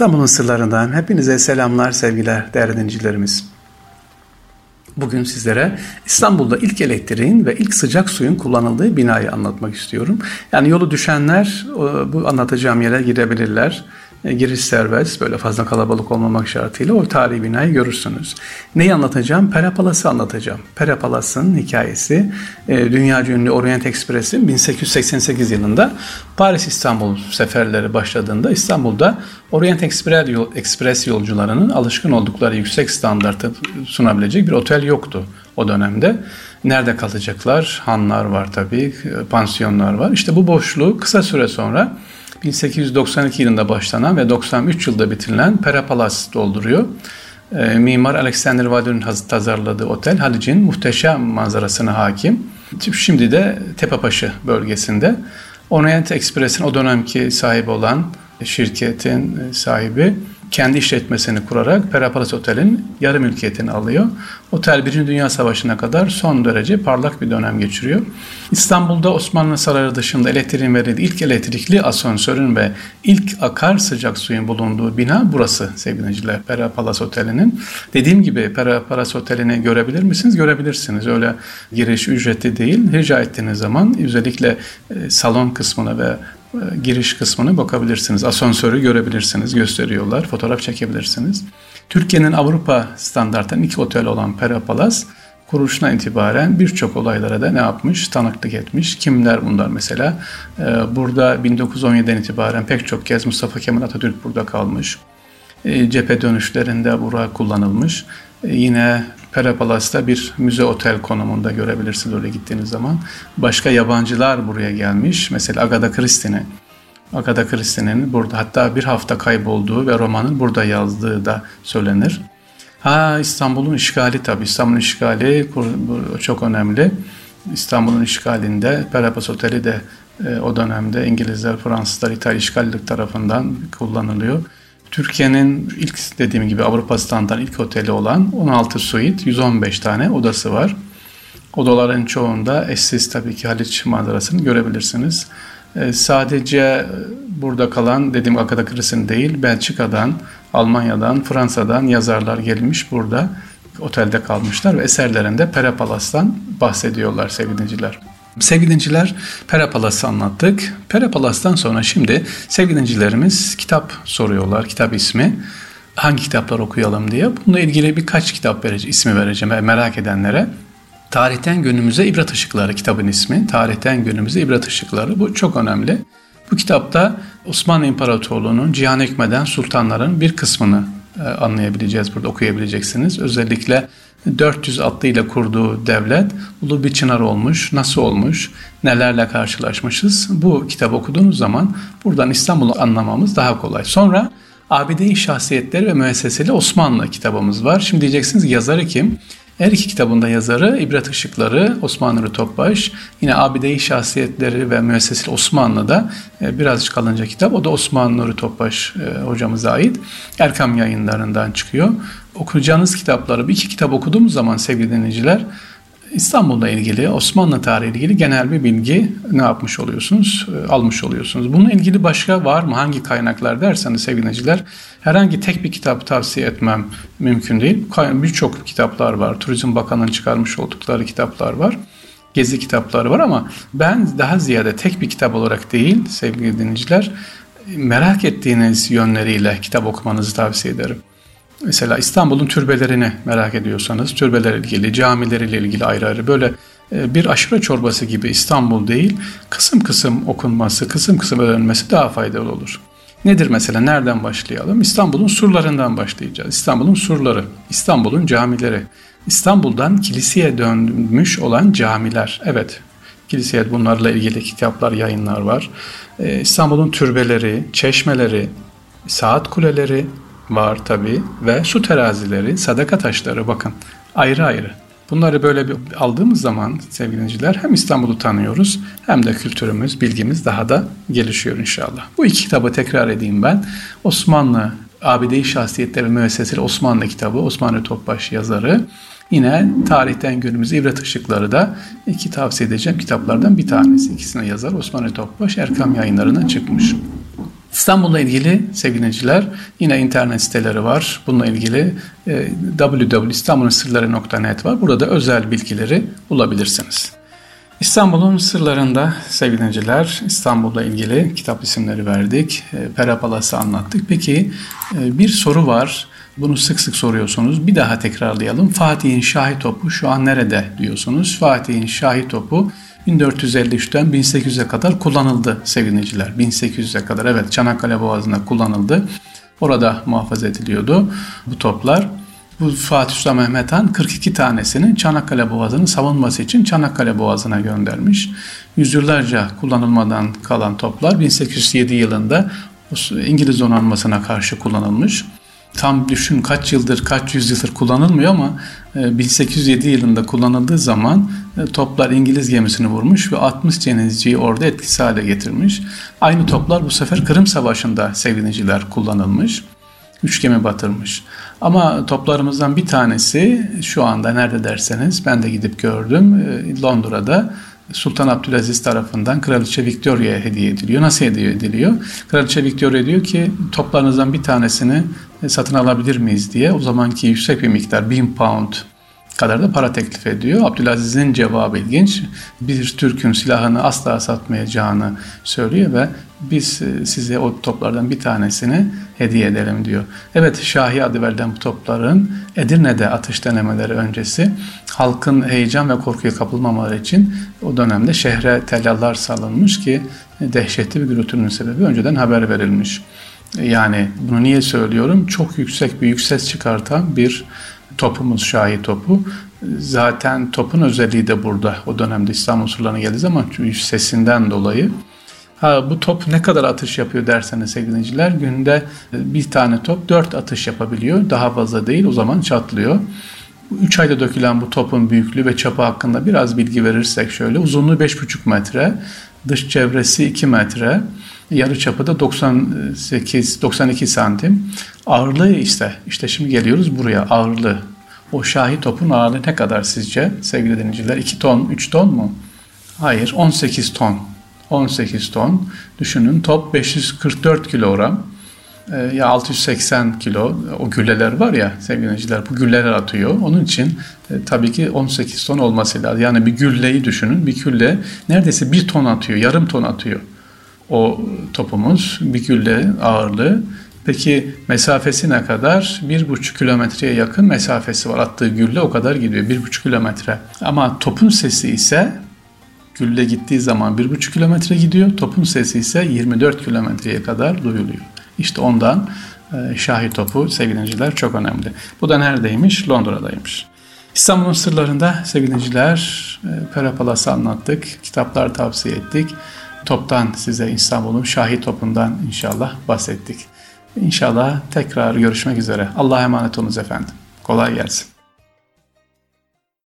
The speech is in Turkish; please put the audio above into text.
İstanbul'un sırlarından hepinize selamlar, sevgiler değerli dinleyicilerimiz. Bugün sizlere İstanbul'da ilk elektriğin ve ilk sıcak suyun kullanıldığı binayı anlatmak istiyorum. Yani yolu düşenler bu anlatacağım yere gidebilirler. E, giriş serbest böyle fazla kalabalık olmamak şartıyla o tarihi binayı görürsünüz. Neyi anlatacağım? Perapalası anlatacağım. Perapalas'ın hikayesi e, dünya ünlü Orient Express'in 1888 yılında Paris İstanbul seferleri başladığında İstanbul'da Orient Express yolcularının alışkın oldukları yüksek standartı sunabilecek bir otel yoktu o dönemde. Nerede kalacaklar? Hanlar var tabii, pansiyonlar var. İşte bu boşluğu kısa süre sonra 1892 yılında başlanan ve 93 yılda bitirilen Perapalas dolduruyor. E, Mimar Alexander Vadur'un tasarladığı otel Halic'in muhteşem manzarasına hakim. Şimdi de Tepepaşı bölgesinde. Orient Express'in o dönemki sahibi olan şirketin sahibi kendi işletmesini kurarak Perapalas Otel'in yarı mülkiyetini alıyor. Otel Birinci Dünya Savaşı'na kadar son derece parlak bir dönem geçiriyor. İstanbul'da Osmanlı Sarayı dışında elektriğin verildiği ilk elektrikli asansörün ve ilk akar sıcak suyun bulunduğu bina burası sevgili dinleyiciler. Perapalas Oteli'nin. Dediğim gibi Perapalas Oteli'ni görebilir misiniz? Görebilirsiniz. Öyle giriş ücretli değil. Rica ettiğiniz zaman özellikle e, salon kısmına ve giriş kısmını bakabilirsiniz. Asansörü görebilirsiniz, gösteriyorlar. Fotoğraf çekebilirsiniz. Türkiye'nin Avrupa standartlarının iki otel olan Perapalas kuruluşuna itibaren birçok olaylara da ne yapmış? Tanıklık etmiş. Kimler bunlar mesela? E, burada 1917'den itibaren pek çok kez Mustafa Kemal Atatürk burada kalmış. E, cephe dönüşlerinde bura kullanılmış. Yine Perapalas'ta bir müze otel konumunda görebilirsiniz oraya gittiğiniz zaman. Başka yabancılar buraya gelmiş. Mesela Agatha Christie'nin Agatha Christie'nin burada hatta bir hafta kaybolduğu ve romanın burada yazdığı da söylenir. Ha İstanbul'un işgali tabii. İstanbul'un işgali çok önemli. İstanbul'un işgalinde Perapas Oteli de e, o dönemde İngilizler, Fransızlar, İtalya işgallik tarafından kullanılıyor. Türkiye'nin ilk dediğim gibi Avrupa standart ilk oteli olan 16 suite, 115 tane odası var. Odaların çoğunda eşsiz tabii ki Haliç manzarasını görebilirsiniz. Ee, sadece burada kalan dediğim Akadakırısın değil, Belçika'dan, Almanya'dan, Fransa'dan yazarlar gelmiş burada otelde kalmışlar ve eserlerinde Perapalas'tan bahsediyorlar sevgili dinleyiciler. Sevgili dinciler Perapalas'ı anlattık. Perapalas'tan sonra şimdi sevgili dincilerimiz kitap soruyorlar, kitap ismi. Hangi kitaplar okuyalım diye. Bununla ilgili birkaç kitap vereceğim, ismi vereceğim merak edenlere. Tarihten Günümüze İbret Işıkları kitabın ismi. Tarihten Günümüze İbret Işıkları. Bu çok önemli. Bu kitapta Osmanlı İmparatorluğu'nun cihan hükmeden sultanların bir kısmını e, anlayabileceğiz burada okuyabileceksiniz. Özellikle 400 atlıyla kurduğu devlet ulu bir çınar olmuş, nasıl olmuş, nelerle karşılaşmışız. Bu kitabı okuduğunuz zaman buradan İstanbul'u anlamamız daha kolay. Sonra Abide-i Şahsiyetleri ve Müesseseli Osmanlı kitabımız var. Şimdi diyeceksiniz yazarı kim? Her iki kitabında yazarı İbret Işıkları, Osman Nuri Topbaş, yine Abide-i Şahsiyetleri ve Müesseseli Osmanlı'da e, birazcık kalınca kitap. O da Osman Nuri Topbaş e, hocamıza ait. Erkam yayınlarından çıkıyor. Okuyacağınız kitapları, bir iki kitap okuduğumuz zaman sevgili dinleyiciler, İstanbul'la ilgili, Osmanlı tarihi ile ilgili genel bir bilgi ne yapmış oluyorsunuz, e, almış oluyorsunuz. Bununla ilgili başka var mı? Hangi kaynaklar derseniz sevgili herhangi tek bir kitap tavsiye etmem mümkün değil. Birçok kitaplar var. Turizm Bakanı'nın çıkarmış oldukları kitaplar var. Gezi kitapları var ama ben daha ziyade tek bir kitap olarak değil sevgili dinleyiciler merak ettiğiniz yönleriyle kitap okumanızı tavsiye ederim. Mesela İstanbul'un türbelerini merak ediyorsanız, türbelerle ilgili, camileriyle ilgili ayrı ayrı böyle e, bir aşure çorbası gibi İstanbul değil, kısım kısım okunması, kısım kısım öğrenmesi daha faydalı olur. Nedir mesela? Nereden başlayalım? İstanbul'un surlarından başlayacağız. İstanbul'un surları, İstanbul'un camileri, İstanbul'dan kiliseye dönmüş olan camiler. Evet, kiliseye bunlarla ilgili kitaplar, yayınlar var. E, İstanbul'un türbeleri, çeşmeleri, saat kuleleri, var tabi ve su terazileri, sadaka taşları bakın ayrı ayrı. Bunları böyle bir aldığımız zaman sevgili hem İstanbul'u tanıyoruz hem de kültürümüz, bilgimiz daha da gelişiyor inşallah. Bu iki kitabı tekrar edeyim ben. Osmanlı Abide-i Şahsiyetleri Müesseseli Osmanlı kitabı, Osmanlı Topbaş yazarı. Yine tarihten günümüz ibret ışıkları da iki tavsiye edeceğim kitaplardan bir tanesi. İkisine yazar Osmanlı Topbaş Erkam yayınlarına çıkmış. İstanbul'la ilgili sevgiliciler yine internet siteleri var. Bununla ilgili e, www.istanbul'unsırları.net var. Burada özel bilgileri bulabilirsiniz. İstanbul'un sırlarında sevgiliciler İstanbul'la ilgili kitap isimleri verdik. E, Pera anlattık. Peki e, bir soru var. Bunu sık sık soruyorsunuz. Bir daha tekrarlayalım. Fatih'in Şahi topu şu an nerede diyorsunuz. Fatih'in Şahi topu 1453'ten 1800'e kadar kullanıldı sevgiliciler. 1800'e kadar evet Çanakkale Boğazı'nda kullanıldı. Orada muhafaza ediliyordu bu toplar. Bu Fatih Sultan Mehmet Han 42 tanesini Çanakkale Boğazı'nın savunması için Çanakkale Boğazı'na göndermiş. Yüzyıllarca kullanılmadan kalan toplar 1807 yılında İngiliz donanmasına karşı kullanılmış tam düşün kaç yıldır, kaç yüzyıldır kullanılmıyor ama 1807 e, yılında kullanıldığı zaman e, toplar İngiliz gemisini vurmuş ve 60 denizciyi orada etkisiz hale getirmiş. Aynı toplar bu sefer Kırım Savaşı'nda sevgiliciler kullanılmış. Üç gemi batırmış. Ama toplarımızdan bir tanesi şu anda nerede derseniz ben de gidip gördüm e, Londra'da Sultan Abdülaziz tarafından Kraliçe Victoria'ya hediye ediliyor. Nasıl hediye ediliyor? Kraliçe Victoria diyor ki toplarınızdan bir tanesini satın alabilir miyiz diye. O zamanki yüksek bir miktar 1000 pound kadar da para teklif ediyor. Abdülaziz'in cevabı ilginç. Bir Türk'ün silahını asla satmayacağını söylüyor ve biz e, size o toplardan bir tanesini hediye edelim diyor. Evet Şahi adı verilen bu topların Edirne'de atış denemeleri öncesi halkın heyecan ve korkuya kapılmamaları için o dönemde şehre tellallar salınmış ki dehşetli bir gürültünün sebebi önceden haber verilmiş. Yani bunu niye söylüyorum? Çok yüksek bir yüksek çıkartan bir topumuz Şahi topu. Zaten topun özelliği de burada. O dönemde İstanbul surlarına geldiği zaman sesinden dolayı. Ha, bu top ne kadar atış yapıyor derseniz sevgili günde bir tane top dört atış yapabiliyor. Daha fazla değil o zaman çatlıyor. 3 ayda dökülen bu topun büyüklüğü ve çapı hakkında biraz bilgi verirsek şöyle. Uzunluğu 5,5 metre, dış çevresi 2 metre, yarı çapı da 98-92 santim. Ağırlığı ise işte şimdi geliyoruz buraya ağırlığı. O şahi topun ağırlığı ne kadar sizce sevgili dinleyiciler? 2 ton, 3 ton mu? Hayır 18 ton. 18 ton. Düşünün top 544 kilogram. E, ya 680 kilo o gülleler var ya sevgili dinleyiciler bu gülleler atıyor. Onun için e, tabii ki 18 ton olması lazım. Yani bir gülleyi düşünün. Bir gülle neredeyse bir ton atıyor, yarım ton atıyor o topumuz bir gülle ağırlığı. Peki mesafesi ne kadar? Bir buçuk kilometreye yakın mesafesi var. Attığı gülle o kadar gidiyor. Bir buçuk kilometre. Ama topun sesi ise gülle gittiği zaman bir buçuk kilometre gidiyor. Topun sesi ise 24 kilometreye kadar duyuluyor. İşte ondan e, Şahi topu sevgili çok önemli. Bu da neredeymiş? Londra'daymış. İstanbul'un sırlarında sevgili e, Pera anlattık. Kitaplar tavsiye ettik. Toptan size İstanbul'un Şahi topundan inşallah bahsettik. İnşallah tekrar görüşmek üzere. Allah'a emanet olunuz efendim. Kolay gelsin.